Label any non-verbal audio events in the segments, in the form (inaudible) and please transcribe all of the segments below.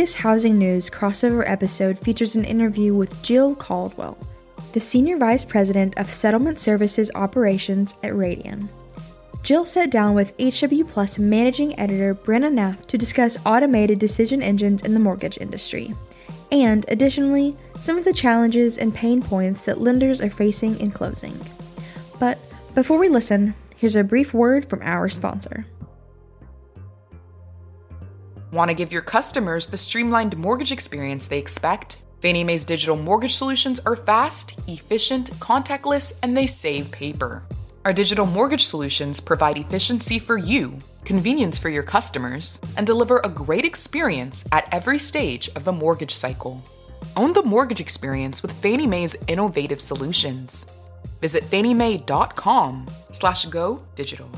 This Housing News crossover episode features an interview with Jill Cadwell, the Senior Vice President of Settlement Services Operations at Radian. Jill sat down with HW Plus Managing Editor Brena Nath to discuss automated decision engines in the mortgage industry, and additionally, some of the challenges and pain points that lenders are facing in closing. But before we listen, here's a brief word from our sponsor. Want to give your customers the streamlined mortgage experience they expect? Fannie Mae's digital mortgage solutions are fast, efficient, contactless, and they save paper. Our digital mortgage solutions provide efficiency for you, convenience for your customers, and deliver a great experience at every stage of the mortgage cycle. Own the mortgage experience with Fannie Mae's innovative solutions. Visit fanniemae.com slash go digital.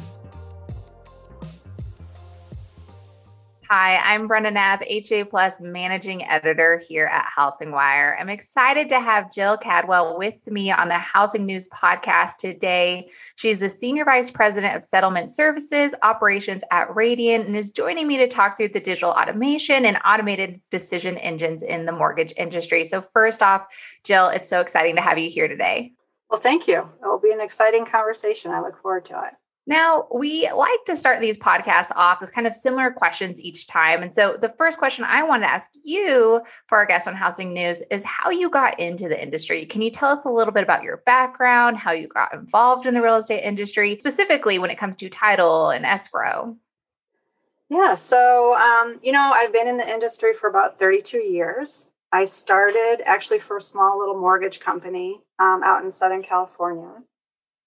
Hi, I'm Brena Nath, HW Plus Managing Editor here at Housing Wire. I'm excited to have Jill Cadwell with me on the Housing News podcast today. She's the Senior Vice President of Settlement Services Operations at Radian and is joining me to talk through the digital automation and automated decision engines in the mortgage industry. So, first off, Jill, it's so exciting to have you here today. Well, thank you. It will be an exciting conversation. I look forward to it. Now, we like to start these podcasts off with kind of similar questions each time. And so, the first question I want to ask you for our guest on Housing News is how you got into the industry. Can you tell us a little bit about your background, how you got involved in the real estate industry, specifically when it comes to title and escrow? Yeah, so, um, you know, I've been in the industry for about 32 years. I started actually for a small little mortgage company um, out in Southern California.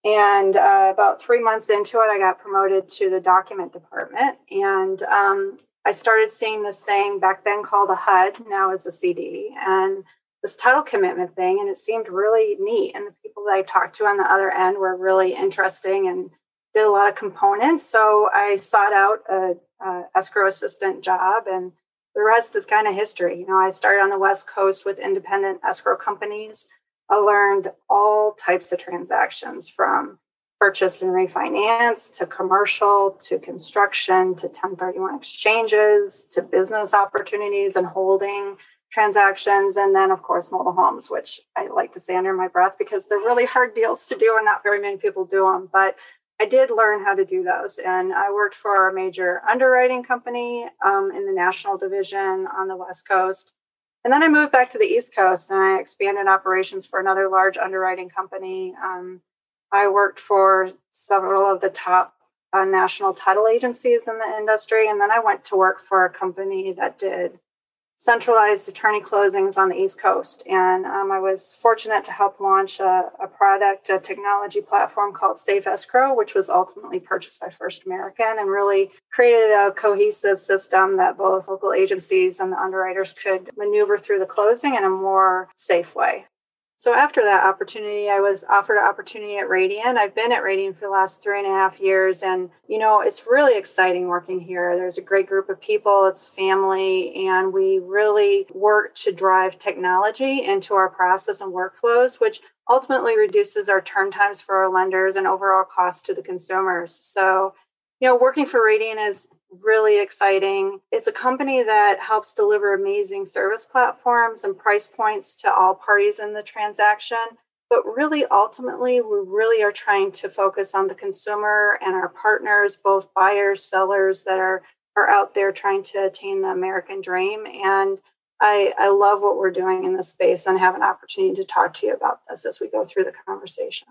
And uh, about three months into it, I got promoted to the document department. And um, I started seeing this thing back then called a HUD, now is a CD, and this title commitment thing. And it seemed really neat. And the people that I talked to on the other end were really interesting and did a lot of components. So I sought out a, a escrow assistant job and the rest is kind of history. You know, I started on the West Coast with independent escrow companies. I learned all types of transactions from purchase and refinance to commercial to construction to 1031 exchanges to business opportunities and holding transactions. And then, of course, mobile homes, which I like to say under my breath because they're really hard deals to do and not very many people do them. But I did learn how to do those. And I worked for a major underwriting company um, in the national division on the West Coast. And then I moved back to the East Coast and I expanded operations for another large underwriting company. Um, I worked for several of the top uh, national title agencies in the industry. And then I went to work for a company that did centralized attorney closings on the East Coast. And um, I was fortunate to help launch a, a, product, a technology platform called Safe Escrow, which was ultimately purchased by First American and really created a cohesive system that both local agencies and the underwriters could maneuver through the closing in a more safe way. So after that opportunity, I was offered an opportunity at Radian. I've been at Radian for the last three and a half years, and you know it's really exciting working here. There's a great group of people. It's family, and we really work to drive technology into our process and workflows, which ultimately reduces our turn times for our lenders and overall cost to the consumers. So you know, working for Radian is really exciting. It's a company that helps deliver amazing service platforms and price points to all parties in the transaction. But really, ultimately, we really are trying to focus on the consumer and our partners, both buyers, sellers that are, are out there trying to attain the American dream. And I, I love what we're doing in this space and have an opportunity to talk to you about this as we go through the conversation.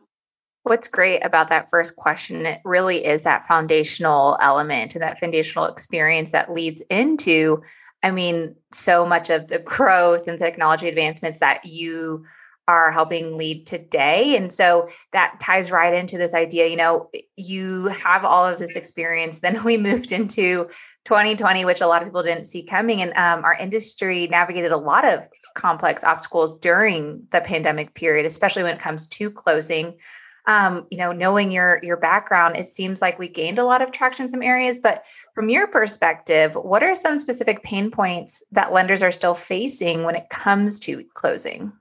What's great about that first question, it really is that foundational element and that foundational experience that leads into, I mean, so much of the (laughs) growth and technology advancements that you are helping lead today. And so that ties right into this idea, you know, you have all of this experience. Then we moved into 2020, which a lot of people didn't see coming. And um, our industry navigated a lot of complex obstacles during the pandemic period, especially when it comes to closing. Um, you know, knowing your your background, it seems like we gained a lot of traction in some areas. But from your perspective, what are some specific pain points that lenders are still facing when it comes to closing?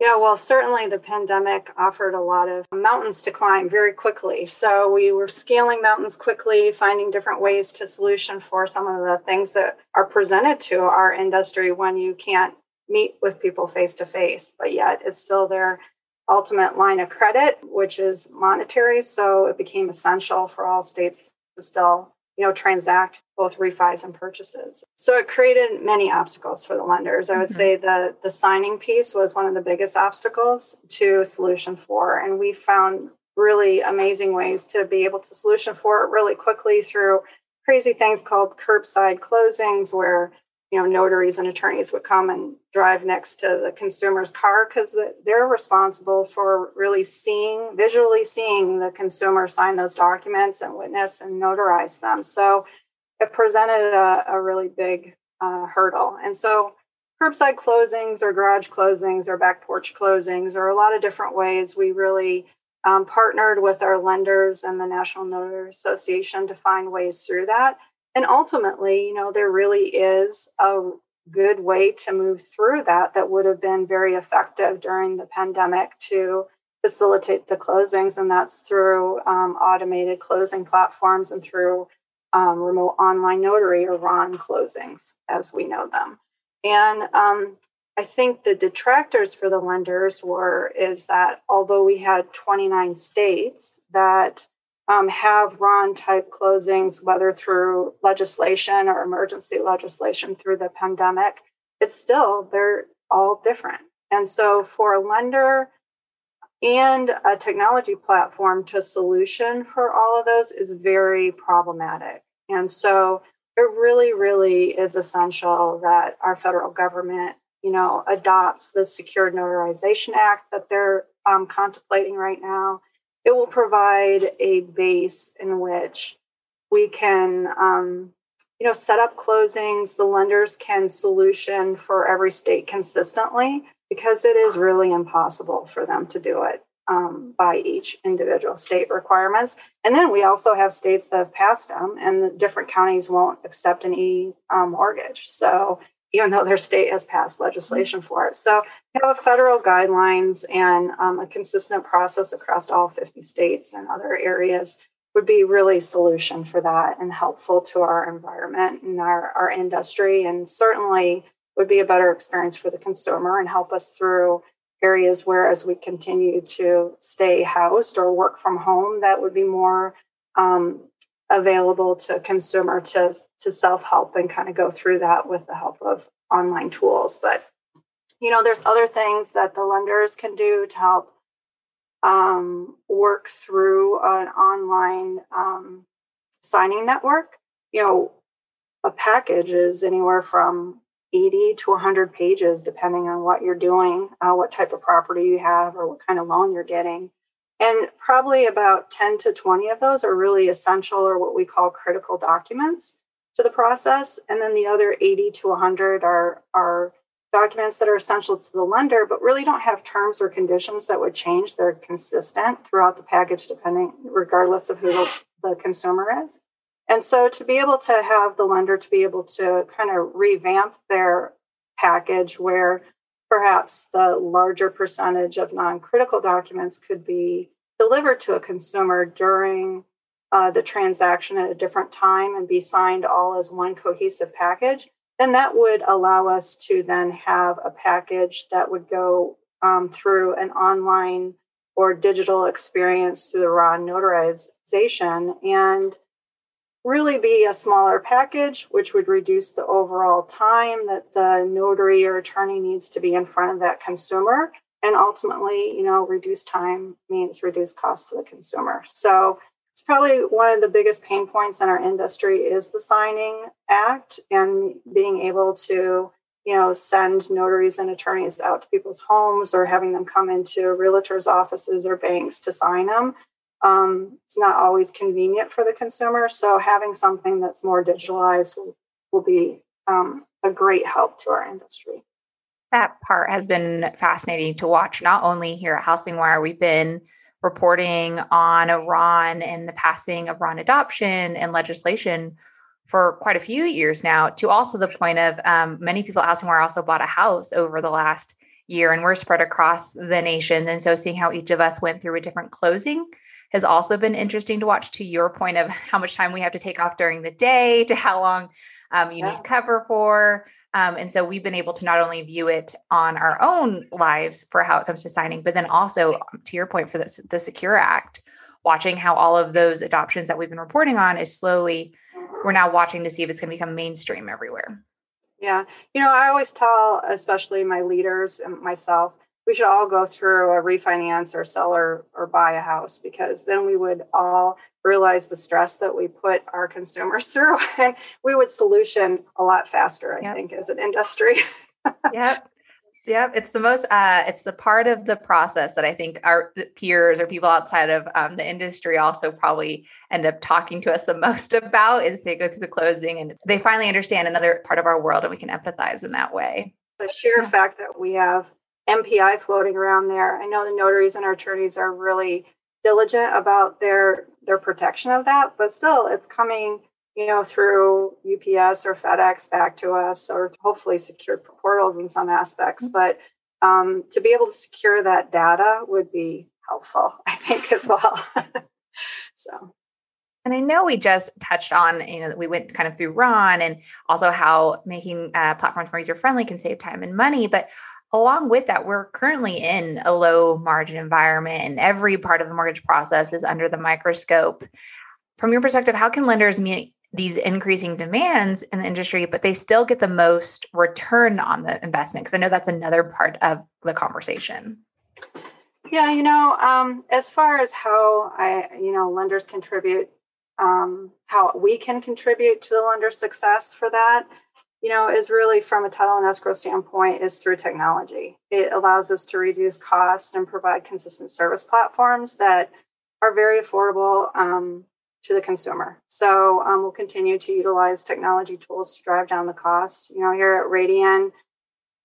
Yeah, well, certainly the pandemic offered a lot of mountains to climb very quickly. So we were scaling mountains quickly, finding different ways to solution for some of the things that are presented to our industry when you can't meet with people face to face, but yet it's still their ultimate line of credit, which is monetary. So it became essential for all states to still you know, transact both refis and purchases. So it created many obstacles for the lenders. I would mm-hmm. say the the signing piece was one of the biggest obstacles to solution for. and we found really amazing ways to be able to solution for it really quickly through crazy things called curbside closings, where you know notaries and attorneys would come and drive next to the consumer's car because they're responsible for really seeing visually seeing the consumer sign those documents and witness and notarize them. So it presented a, a really big uh, hurdle. And so curbside closings or garage closings or back porch closings or a lot of different ways we really um, partnered with our lenders and the national notary association to find ways through that and ultimately you know there really is a good way to move through that that would have been very effective during the pandemic to facilitate the closings and that's through um, automated closing platforms and through um, remote online notary or ron closings as we know them. And um, i think the detractors for the lenders were is that although we had 29 states that um, have Ron type closings, whether through legislation or emergency legislation through the pandemic, it's still, they're all different. And so for a lender and a technology platform to solution for all of those is very problematic. And so it really, really is essential that our federal government, you know, adopts the Secured Notarization Act that they're um, contemplating right now it will provide a base in which we can um, you know set up closings. The lenders can solution for every state consistently because it is really impossible for them to do it um, by each individual state requirements. And then we also have states that have passed them and the different counties won't accept an e um, mortgage. So even though their state has passed legislation for it. So have federal guidelines and um, a consistent process across all 50 states and other areas would be really solution for that and helpful to our environment and our, our industry and certainly would be a better experience for the consumer and help us through areas where as we continue to stay housed or work from home that would be more um, available to a consumer to to self-help and kind of go through that with the help of online tools. But you know there's other things that the lenders can do to help um, work through an online um, signing network. You know a package is anywhere from 80 to 100 pages depending on what you're doing uh, what type of property you have or what kind of loan you're getting and probably about 10 to 20 of those are really essential or what we call critical documents to the process. And then the other 80 to 100 are, are documents that are essential to the lender, but really don't have terms or conditions that would change. They're consistent throughout the package, depending, regardless of who the, the consumer is. And so to be able to have the lender to be able to kind of revamp their package where perhaps the larger percentage of non critical documents could be delivered to a consumer during uh, the transaction at a different time and be signed all as one cohesive package, then that would allow us to then have a package that would go um, through an online or digital experience through the raw notarization. And really be a smaller package, which would reduce the overall time that the notary or attorney needs to be in front of that consumer. And ultimately, you know, reduced time means reduced cost to the consumer. So it's probably one of the biggest pain points in our industry is the signing act and being able to, you know, send notaries and attorneys out to people's homes or having them come into realtors' offices or banks to sign them um, it's not always convenient for the consumer. So having something that's more digitalized will, will be um, a great help to our industry. That part has been fascinating to watch, not only here at Housing Wire, we've been reporting on RON and the passing of RON adoption and legislation for quite a few years now, to also the point of um, many people at Housing Wire also bought a house over the last year and we're spread across the nation. And so seeing how each of us went through a different closing has also been interesting to watch to your point of how much time we have to take off during the day to how long um, you yeah. need cover for. Um, and so we've been able to not only view it on our own lives for how it comes to signing, but then also um, to your point for the, the Secure Act, watching how all of those adoptions that we've been reporting on is slowly, we're now watching to see if it's going to become mainstream everywhere. Yeah. You know, I always tell, especially my leaders and myself, we should all go through a refinance or sell or, or buy a house because then we would all realize the stress that we put our consumers (laughs) through and we would solution a lot faster, I yep. think, as an industry. (laughs) yep. Yep, it's the most. Uh, it's the part of the process that I think our peers or people outside of um, the industry also probably end up talking to us the (laughs) most about is they go through the closing and they finally understand another part of our world and we can empathize in that way. The sheer yeah. fact that we have NPI floating around there, I know the notaries and our attorneys are really diligent about their their protection of that, but still, it's coming you know, through UPS or FedEx back to us, or hopefully secured portals in some aspects. Mm-hmm. But um, to be able to secure that data would be helpful, (laughs) I think, as well. (laughs) so. And I know we just touched on, you know, that we went kind of through RON and also how making uh, platforms more user friendly can save time and money. But along with that, we're currently in a low margin environment and every part of the mortgage process is under the microscope. From your perspective, how can lenders meet these increasing demands in the industry, but they still get the most return on the investment? Because I know that's another part of the conversation. Yeah, you know, um, as far as how I, you know, lenders contribute, um, how we can contribute to the lender success for that, you know, is really from a title and escrow standpoint is through technology. It allows us to reduce costs and provide consistent service platforms that are very affordable um, to the consumer. So um, we'll continue to utilize technology tools to drive down the cost. You know, here at Radian,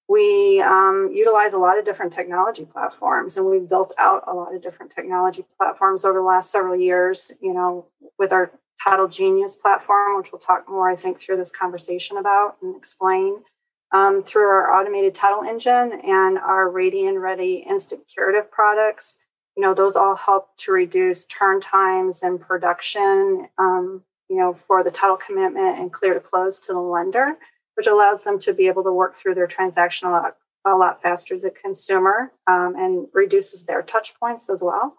we um, utilize a lot of different technology platforms, and we've built out a lot of different technology platforms over the last several years. You know, with our Title Genius platform, which we'll talk more, I think, through this conversation about and explain. Um, through our automated title engine and our Radian Ready instant curative products, you know those all help to reduce turn times and production um, you know for the title commitment and clear to close to the lender which allows them to be able to work through their transaction a lot, a lot faster to the consumer um, and reduces their touch points as well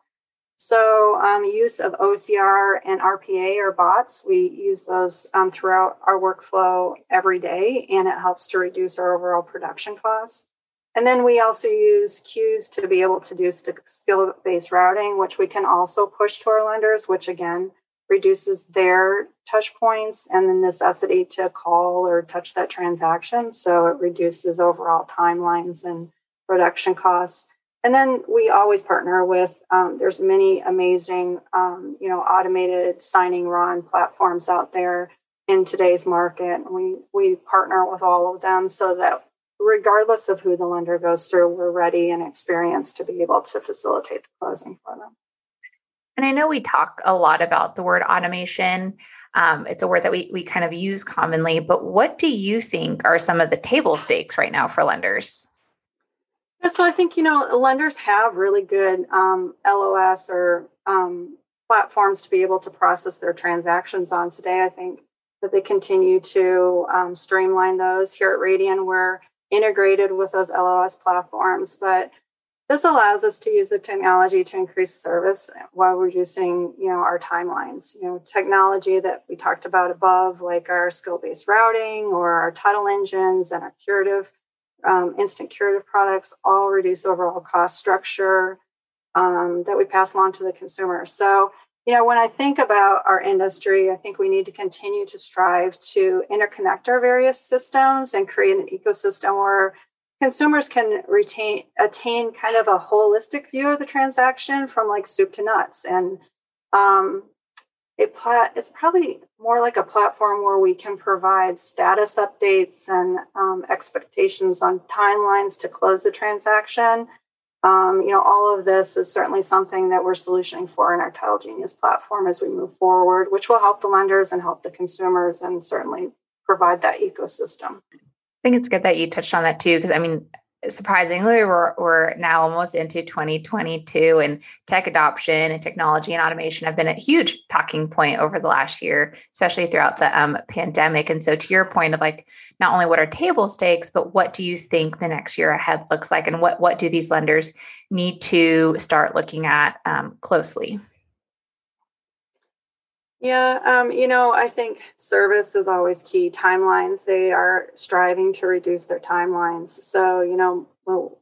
so um, use of ocr and rpa or bots we use those um, throughout our workflow every day and it helps to reduce our overall production costs and then we also use queues to be able to do skill based routing, which we can also push to our lenders, which again reduces their touch points and the necessity to call or touch that transaction. So it reduces overall timelines and production costs. And then we always partner with, um, there's many amazing, um, you know, automated signing RON platforms out there in today's market. We, we partner with all of them so that regardless of who the lender goes through, we're ready and experienced to be able to facilitate the closing for them. And I know we talk a lot about the word automation. Um, it's a word that we, we kind of use commonly, but what do you think are some of the table stakes right now for lenders? So I think, you know, lenders have really good um, LOS or um, platforms to be able to process their transactions on today. I think that they continue to um, streamline those here at Radian. We're integrated with those LOS platforms. But this allows us to use the technology to increase service while reducing, you know, our timelines. You know, technology that we talked about above, like our skill-based routing or our title engines and our curative, um, instant curative products, all reduce overall cost structure um, that we pass along to the consumer. So you know, when I think about our industry, I think we need to continue to strive to interconnect our various systems and create an ecosystem where consumers can retain attain kind of a holistic view of the transaction from like soup to nuts and um, plat it's probably more like a platform where we can provide status updates and um, expectations on timelines to close the transaction. Um, you know all of this is certainly something that we're solutioning for in our title genius platform as we move forward which will help the lenders and help the consumers and certainly provide that ecosystem. I think it's good that you touched on that too because i mean surprisingly, we're, we're now almost into 2022, and tech adoption and technology and automation have been a huge talking point over the last year, especially throughout the um, pandemic. And so, to your point of like, not only what are table stakes, but what do you think the next year ahead looks like, and what what do these lenders need to start looking at um, closely? Yeah, um, you know, I think service is always key. Timelines, they are striving to reduce their timelines. So, you know,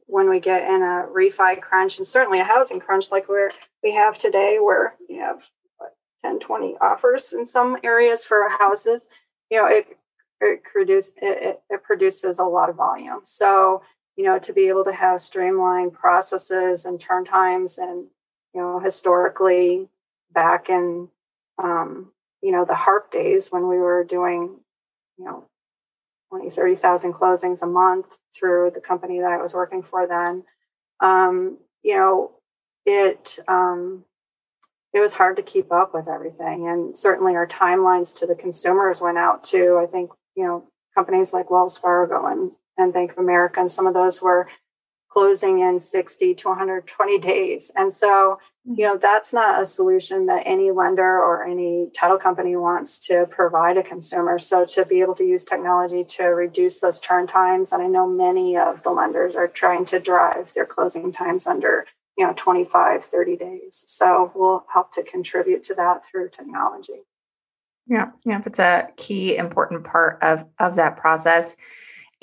when we get in a refi crunch and certainly a housing crunch like we're, we have today, where you have what, 10, 20 offers in some areas for houses, you know, it, it, produce, it, it produces a lot of volume. So, you know, to be able to have streamlined processes and turn times and, you know, historically back in um, you know, the HARP days when we were doing, you know, 20, 30,000 closings a month through the company that I was working for then. Um, you know, it, um, it was hard to keep up with everything. And certainly our timelines to the consumers went out too. I think, you know, companies like Wells Fargo and, and Bank of America, and some of those were closing in 60 to 120 days. And so, mm-hmm. you know, that's not a solution that any lender or any title company wants to provide a consumer. So to be able to use technology to reduce those turn times, and I know many of the lenders are trying to drive their closing times under, you know, 25, 30 days. So we'll help to contribute to that through technology. Yeah, yeah, it's a key important part of of that process.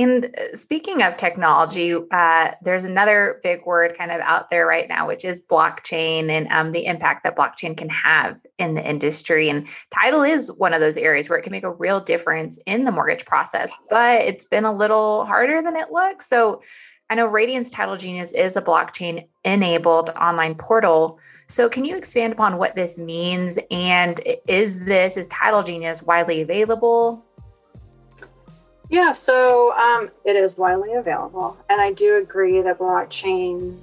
And speaking of technology, uh, there's another big word kind of out there right now, which is blockchain and um, the impact that blockchain can have in the industry. And title is one of those areas where it can make a real difference in the mortgage process, but it's been a little harder than it looks. So I know Radian's Title Genius is a blockchain enabled online portal. So can you expand upon what this means? And is this, is Title Genius widely available? Yeah, so um, it is widely available. And I do agree that blockchain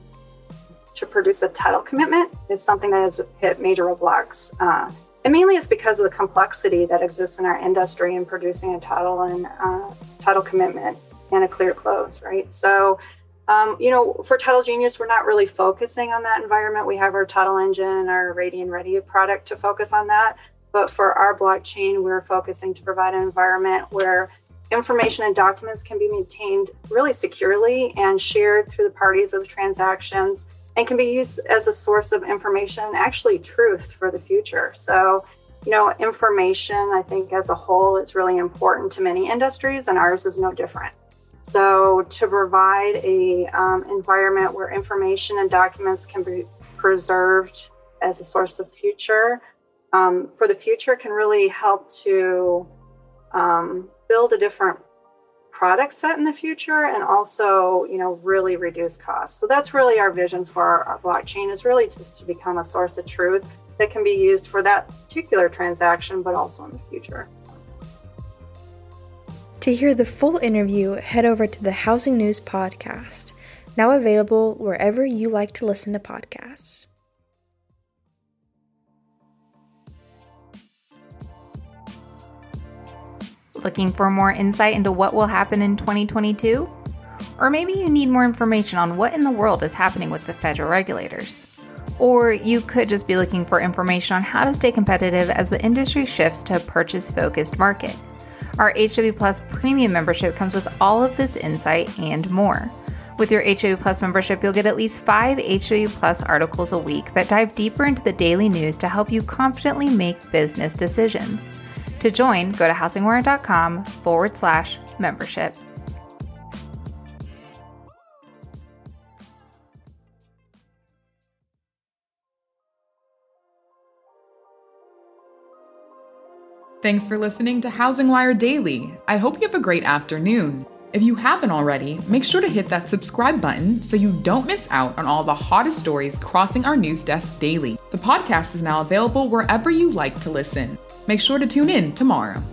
to produce a title commitment is something that has hit major roadblocks. Uh, and mainly it's because of the complexity that exists in our industry in producing a title and uh, title commitment and a clear close, right? So, um, you know, for Title Genius, we're not really focusing on that environment. We have our title engine and our Radian Ready product to focus on that. But for our blockchain, we're focusing to provide an environment where information and documents can be maintained really securely and shared through the parties of the transactions and can be used as a source of information, actually truth for the future. So, you know, information, I think as a whole, is really important to many industries, and ours is no different. So, to provide a um, environment where information and documents can be preserved as a source of future um, for the future can really help to um, build a different product set in the future and also you know really reduce costs. So that's really our vision for our blockchain is really just to become a source of truth that can be used for that particular transaction but also in the future. To hear the full interview head over to the housing news podcast now available wherever you like to listen to podcasts Looking for more insight into what will happen in 2022? Or maybe you need more information on what in the world is happening with the federal regulators. Or you could just be looking for information on how to stay competitive as the industry shifts to a purchase focused market. Our HW Plus premium membership comes with all of this insight and more. With your HW Plus membership, you'll get at least five HW Plus articles a week that dive deeper into the daily news to help you confidently make business decisions. To join, go to housingwire.com forward slash membership. Thanks for listening to Housing Wire Daily. I hope you have a great afternoon. If you haven't already, make sure to hit that subscribe button so you don't miss out on all the hottest stories crossing our news desk daily. The podcast is now available wherever you like to listen. Make sure to tune in tomorrow.